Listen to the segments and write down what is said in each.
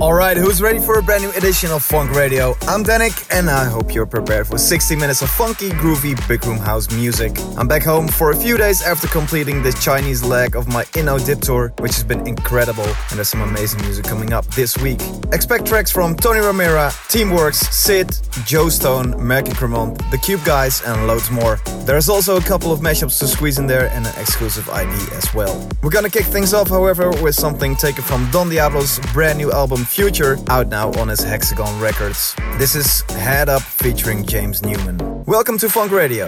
Alright, who's ready for a brand new edition of Funk Radio? I'm Danic, and I hope you're prepared for 60 minutes of funky, groovy, big room house music. I'm back home for a few days after completing the Chinese leg of my Inno Dip Tour, which has been incredible, and there's some amazing music coming up this week. Expect tracks from Tony Romera, Teamworks, Sid, Joe Stone, Merky Cremont, The Cube Guys, and loads more. There's also a couple of mashups to squeeze in there and an exclusive ID as well. We're gonna kick things off, however, with something taken from Don Diablo's brand new album Future, out now on his Hexagon Records. This is Head Up featuring James Newman. Welcome to Funk Radio.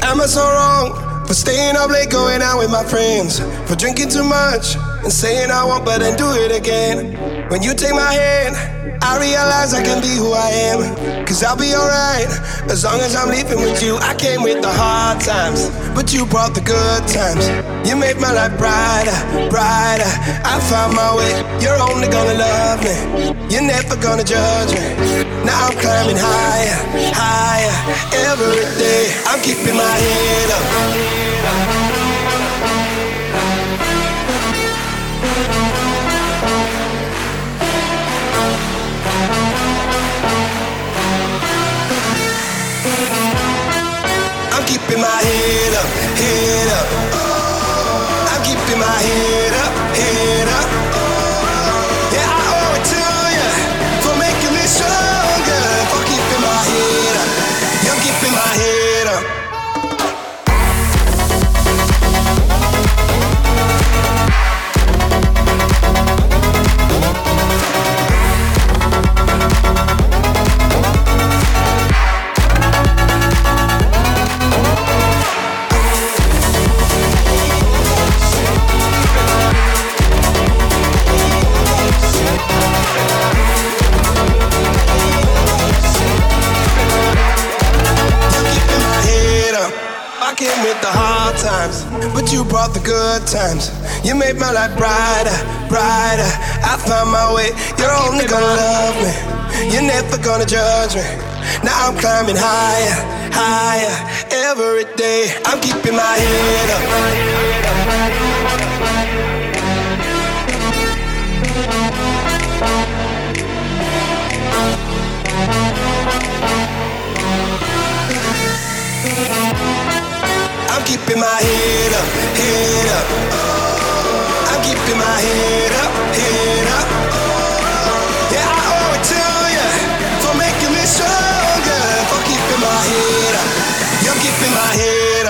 Am I so wrong for staying up late, going out with my friends, for drinking too much and saying I won't, but then do it again? When you take my hand. I realize I can be who I am, cause I'll be alright as long as I'm leaving with you. I came with the hard times, but you brought the good times. You made my life brighter, brighter. I found my way, you're only gonna love me, you're never gonna judge me. Now I'm climbing higher, higher every day. I'm keeping my head up. Times. You made my life brighter, brighter. I found my way. You're only gonna love me. You're never gonna judge me. Now I'm climbing higher, higher every day. I'm keeping my head up. Keeping my head up, head up. I'm keeping my head up, head up. Yeah, I owe it to you for making me stronger, for keeping my head up. You're keeping my head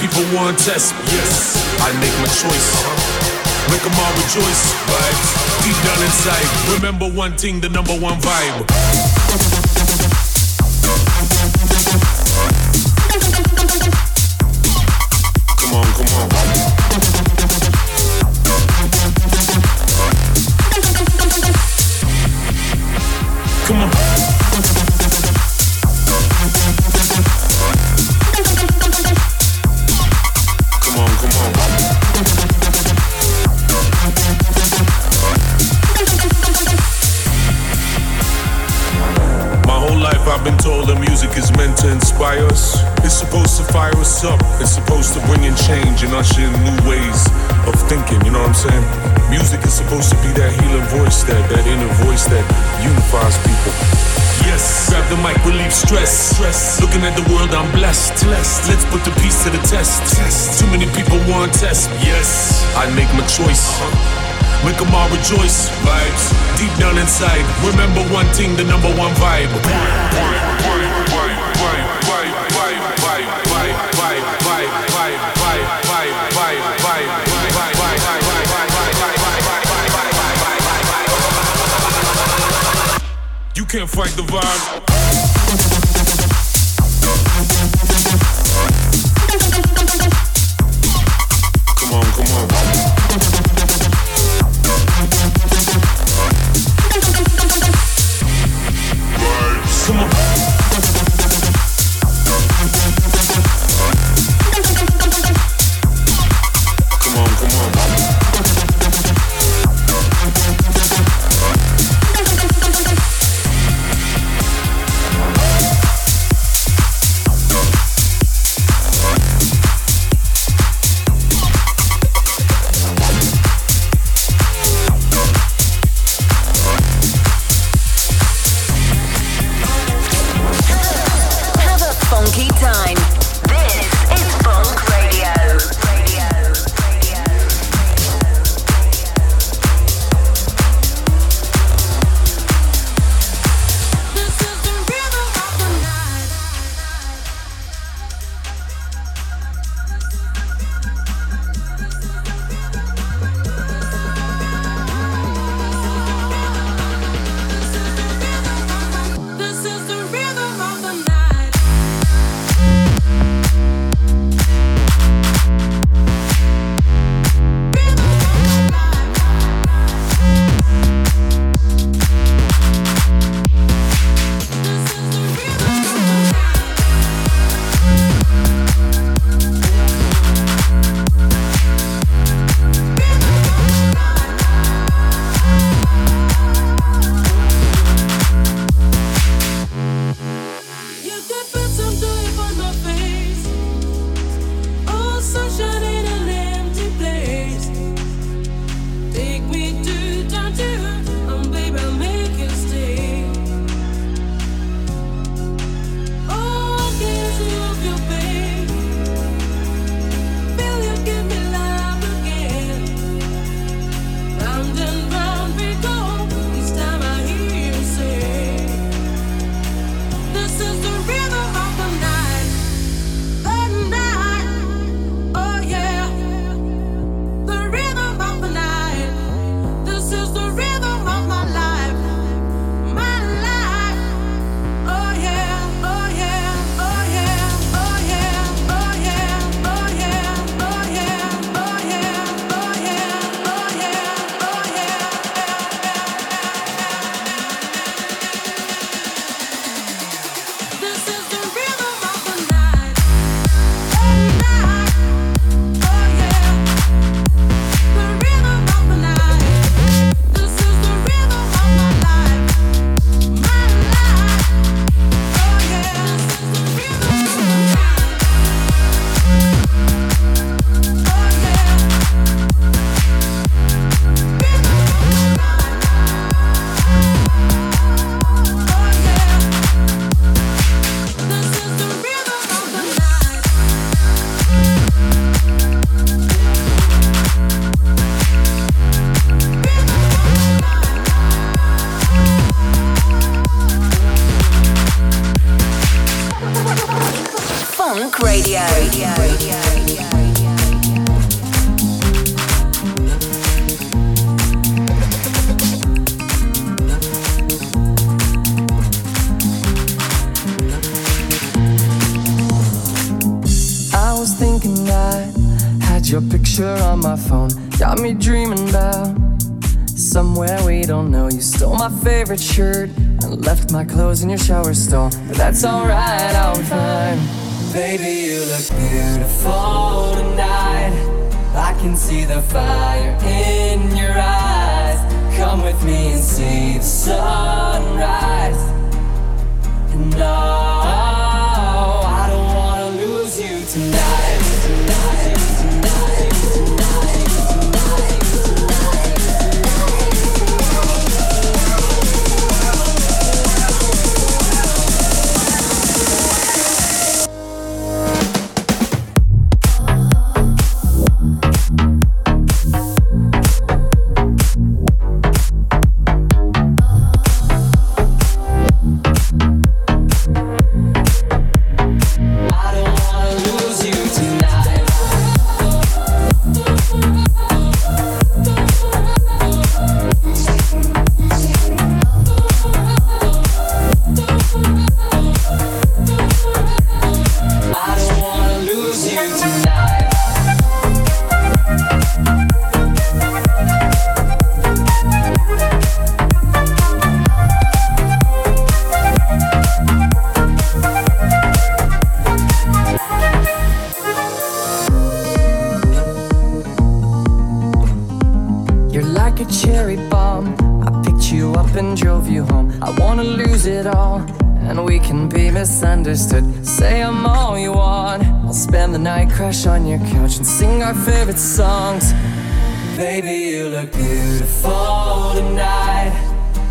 people want to test. me. Yes, I make my choice. Make them all rejoice. Vibes deep down inside. Remember one thing, the number one vibe. stress. Looking at the world, I'm blessed. blessed. Let's put the piece to the test. test. Too many people want test. Yes, I make my choice. Uh-huh. Make them all rejoice. Vibes deep down inside. Remember one thing: the number one vibe. You can't fight the vibe. Como? clothes in your shower still. but that's alright, I'll be fine. Baby, you look beautiful tonight. I can see the fire in your eyes. Come with me and see the sunrise. And all our favorite songs. Baby, you look beautiful tonight.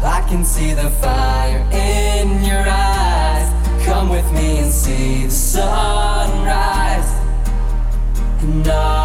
I can see the fire in your eyes. Come with me and see the sunrise. No, I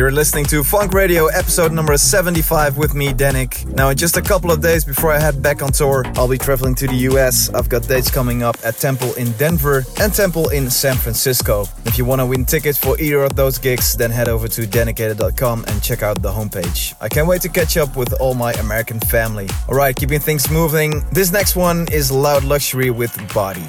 You're listening to Funk Radio episode number 75 with me, Danic. Now, in just a couple of days before I head back on tour, I'll be traveling to the US. I've got dates coming up at Temple in Denver and Temple in San Francisco. If you want to win tickets for either of those gigs, then head over to danicated.com and check out the homepage. I can't wait to catch up with all my American family. Alright, keeping things moving. This next one is Loud Luxury with Body.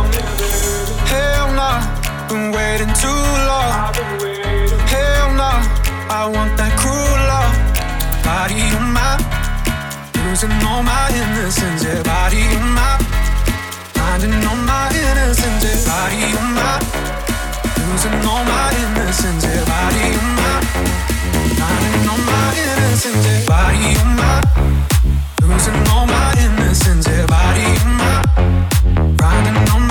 Been waiting too long. Hell nah, I want that cruel love. Body on my, losing all my innocence. Yeah, body on my, finding all my innocence. Yeah, body on my, losing all my innocence. Yeah, body on my, finding all my innocence. Yeah, body on my, losing all my innocence. Yeah, body my, finding all my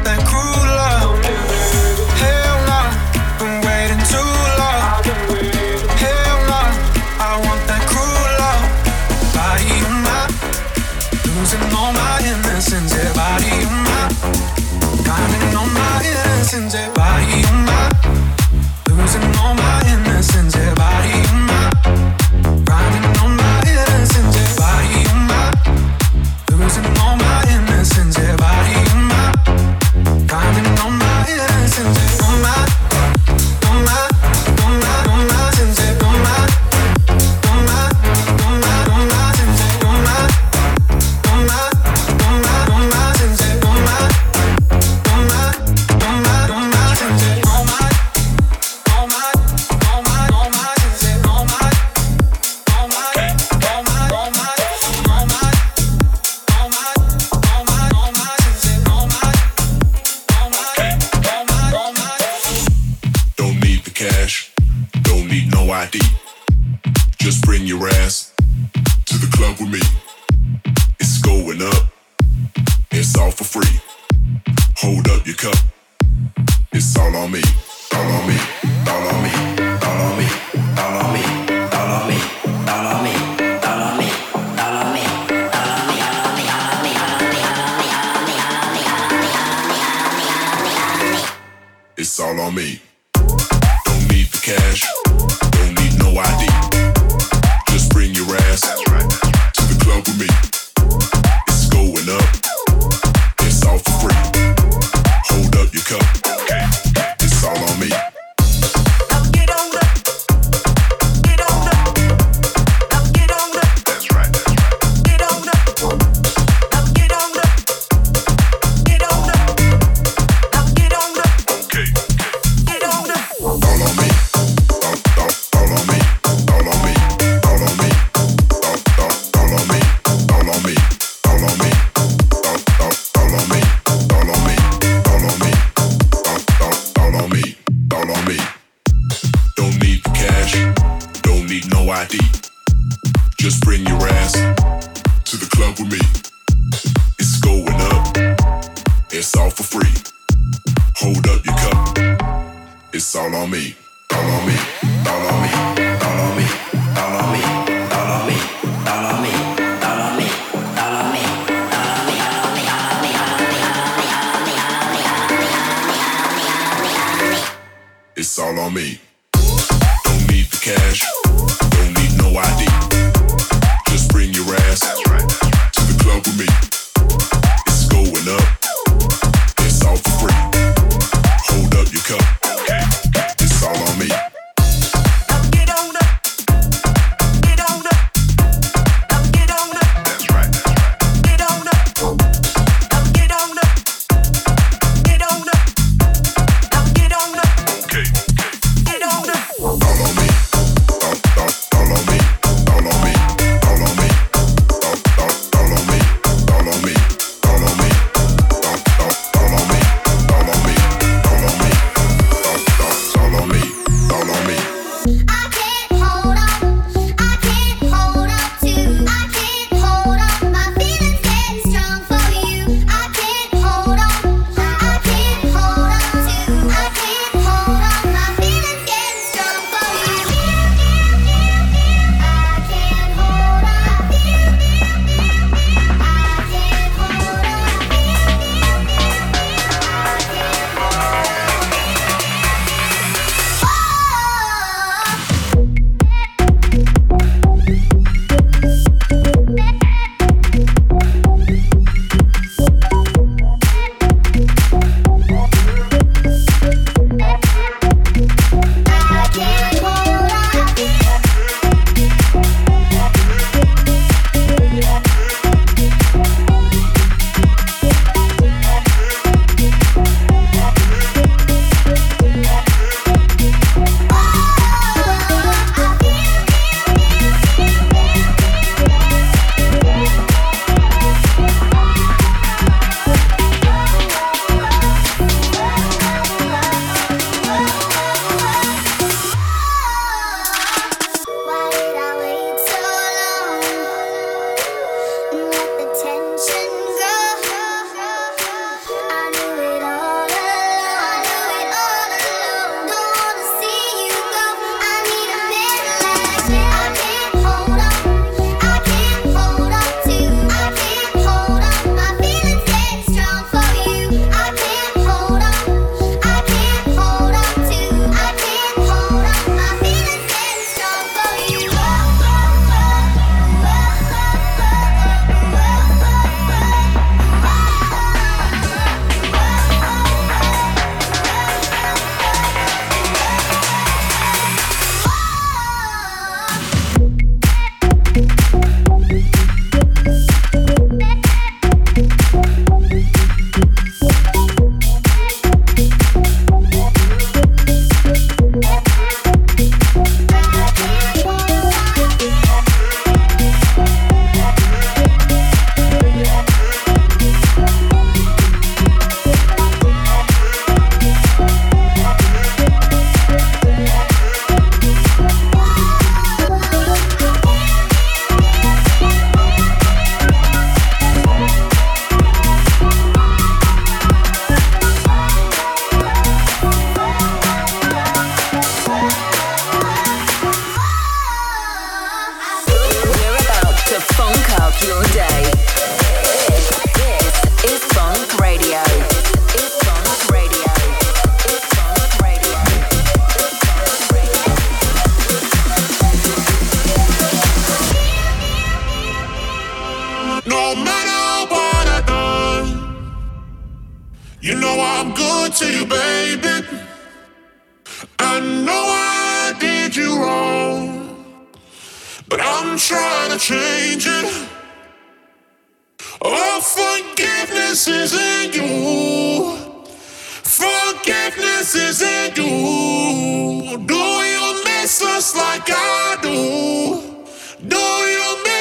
it's all on me. Don't need the cash, don't need no ID. Just bring your ass to the club with me. It's going up, it's all for free. Hold up your cup.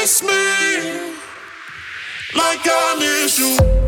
Miss me? Like I miss you,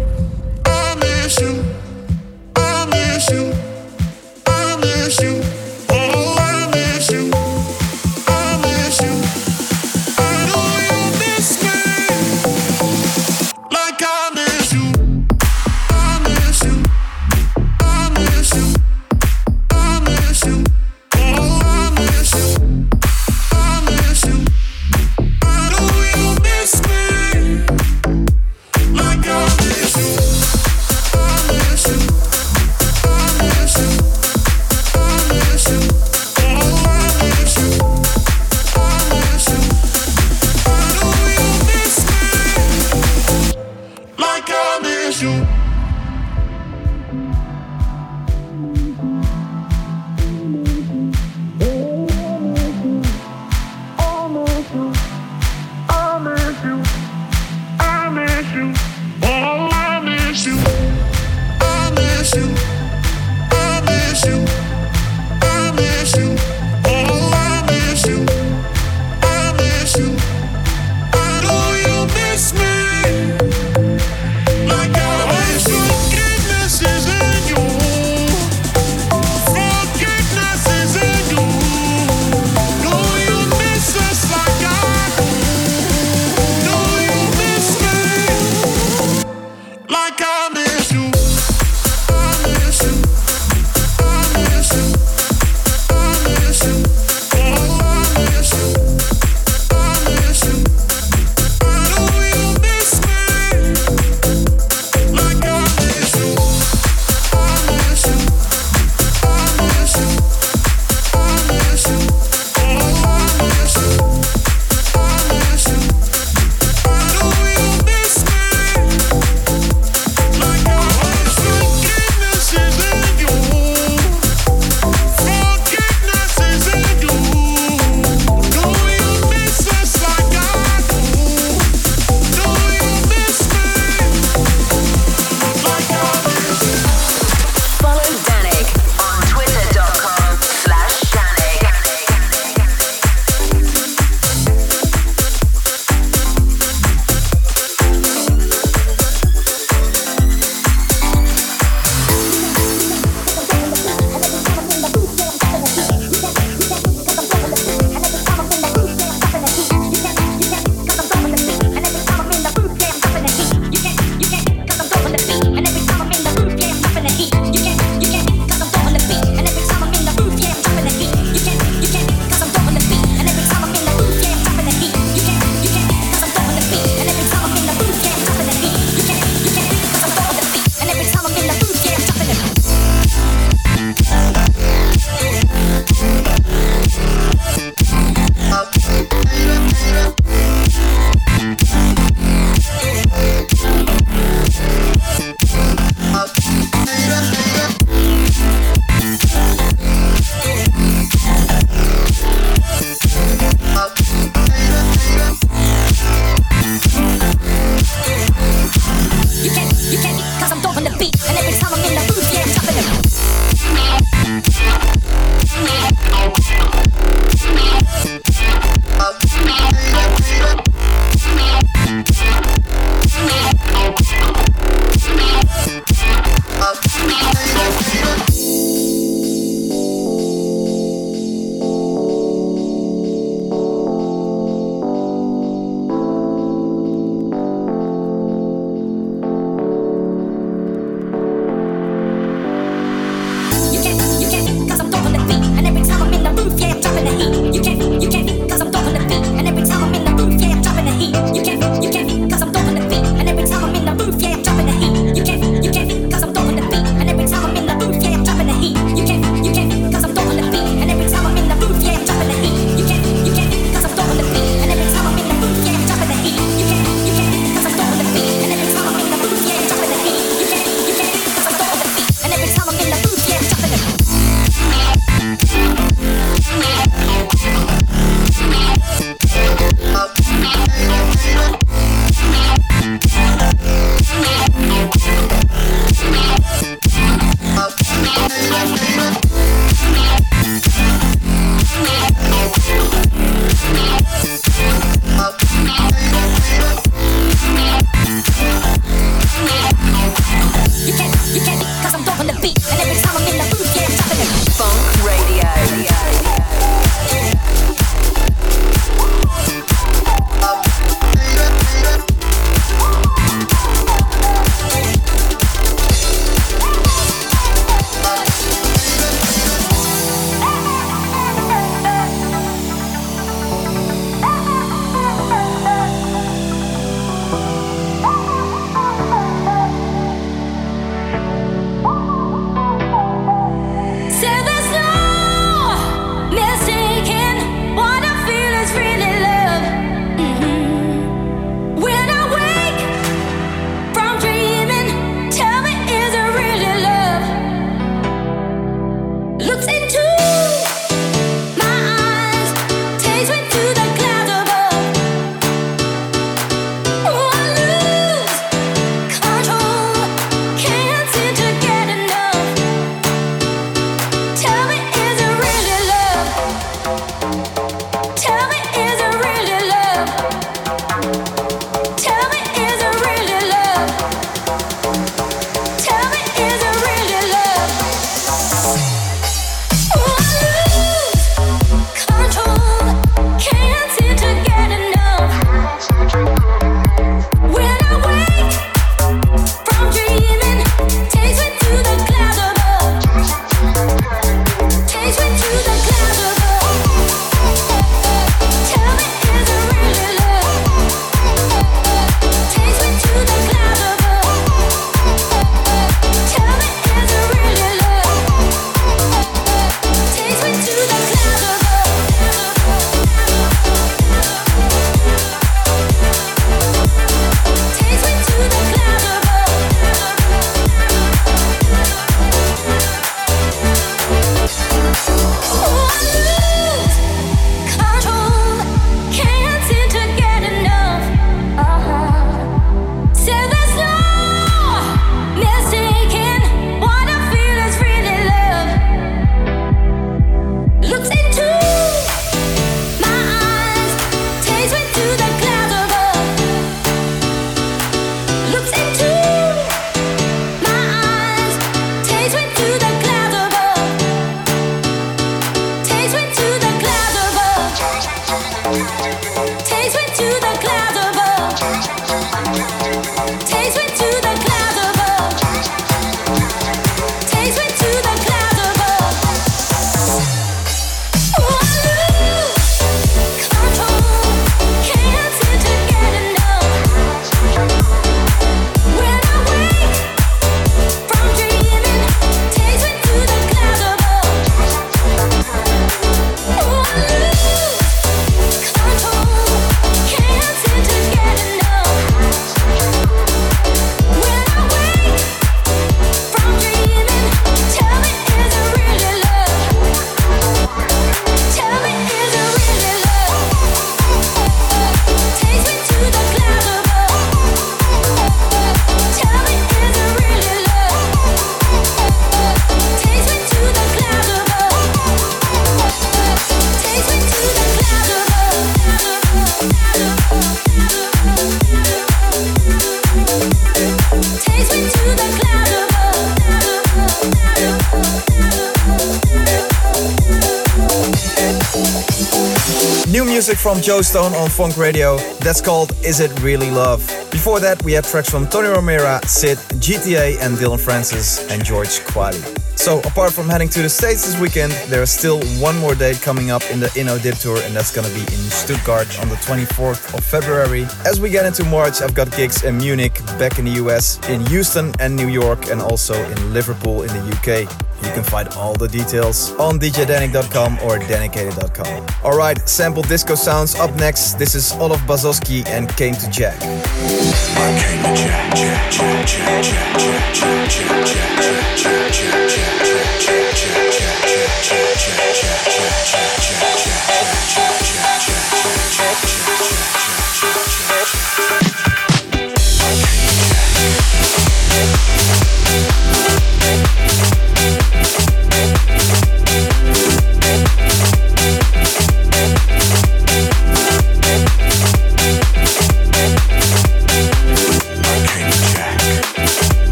from Joe Stone on Funk Radio. That's called Is It Really Love? Before that, we had tracks from Tony Romera, Sid, GTA, and Dillon Francis and George Quali. So, apart from heading to the States this weekend, there is still one more date coming up in the Inno Dip Tour, and that's gonna be in Stuttgart on the 24th of February. As we get into March, I've got gigs in Munich, back in the US, in Houston and New York, and also in Liverpool in the UK. You can find all the details on djdenic.com or dedicated.com. All right, sample disco sounds up next. This is Olav Basoski and Came to Jack.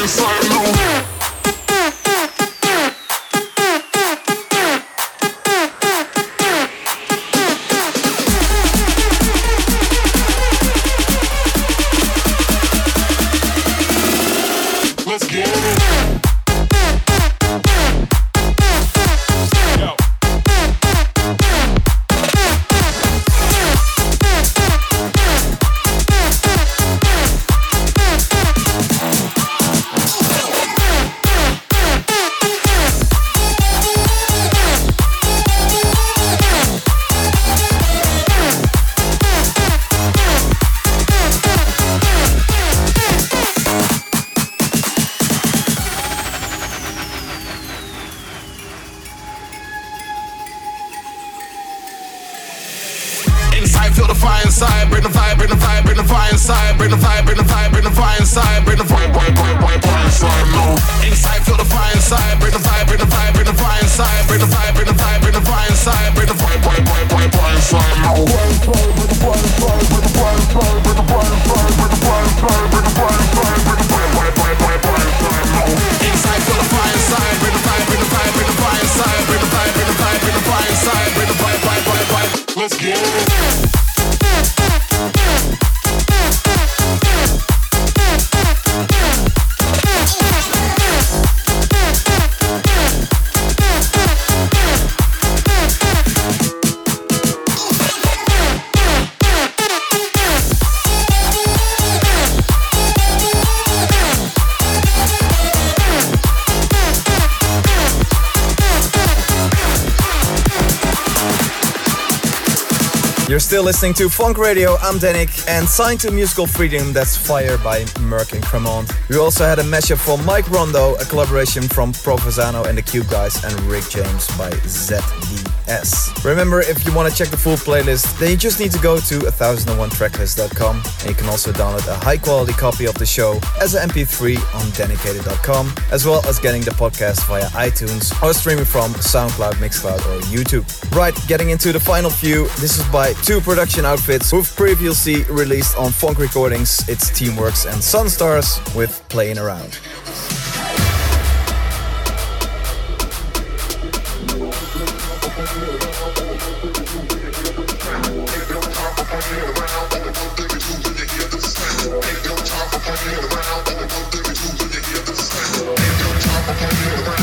Inside low. You're still listening to Funk Radio. I'm Danic, and signed to Musical Freedom. That's Fire by Merk and Kremont. We also had a mashup from Mike Rondo, a collaboration from Provenzano and the Cube Guys, and Rick James by ZDS. Remember, if you want to check the full playlist, then you just need to go to 1001tracklist.com and you can also download a high quality copy of the show as an MP3 on dedicated.com, as well as getting the podcast via iTunes or streaming from SoundCloud, Mixcloud, or YouTube. Right, getting into the final few. This is by two production outfits who've previously released on Funk Recordings. It's Teamworks and Sunstars with Playing Around. We're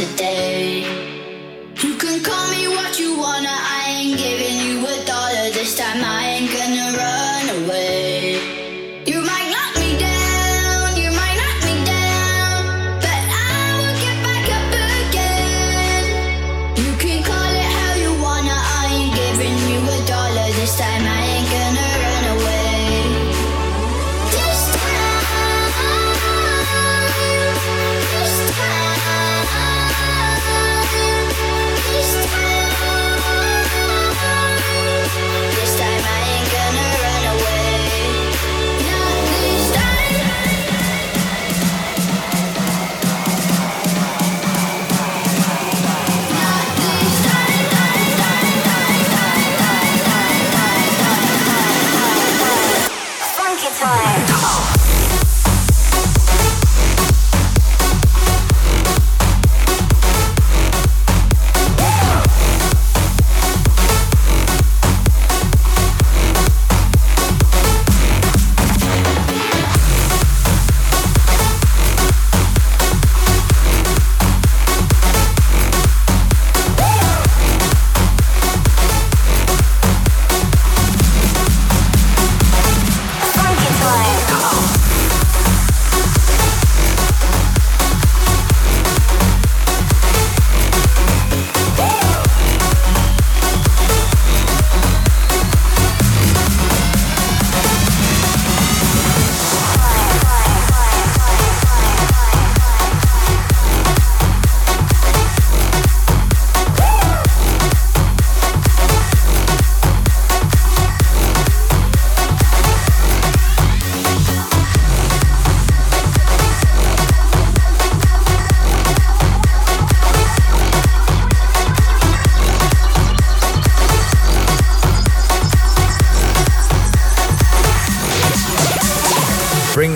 today.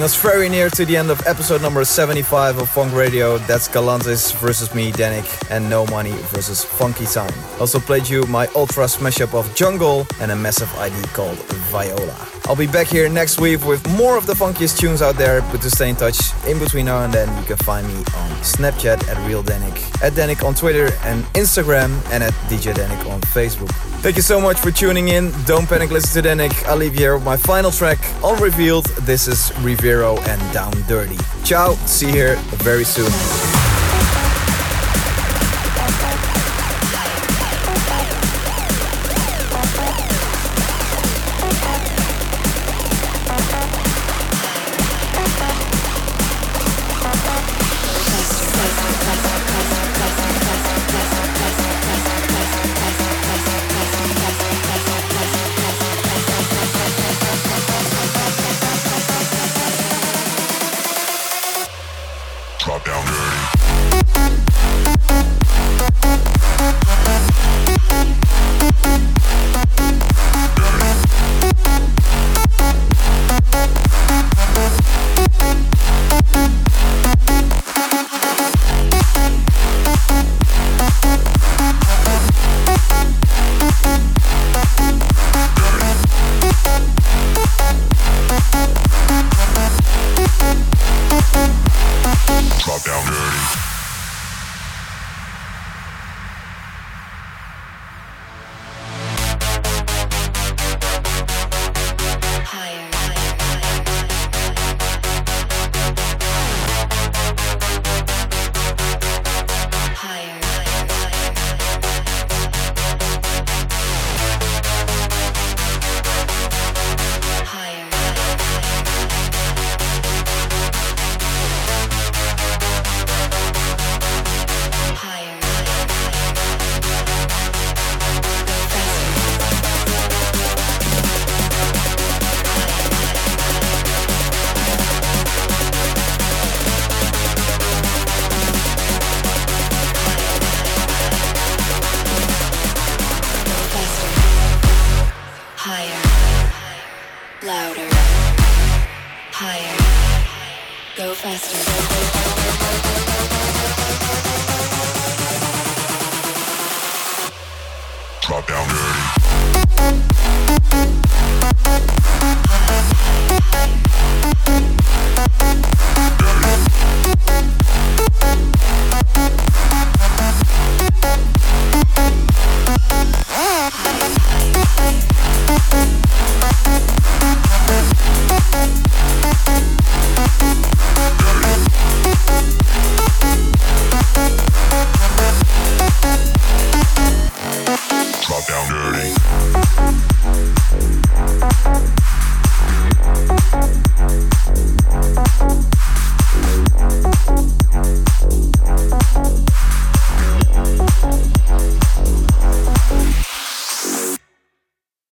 Us very near to the end of episode number 75 of Funk Radio. That's Galantis versus me, Danic, and No Money versus Funky Time. Also played you my ultra smash up of Jungle and a massive ID called Viola. I'll be back here next week with more of the funkiest tunes out there, but to stay in touch in between now and then, you can find me on Snapchat at Real Danic, at Danic on Twitter and Instagram, and at DJ Danic on Facebook. Thank you so much for tuning in. Don't panic, listen to Danic. I'll leave you here with my final track, Unrevealed. This is Rivero and Down Dirty. Ciao, see you here very soon.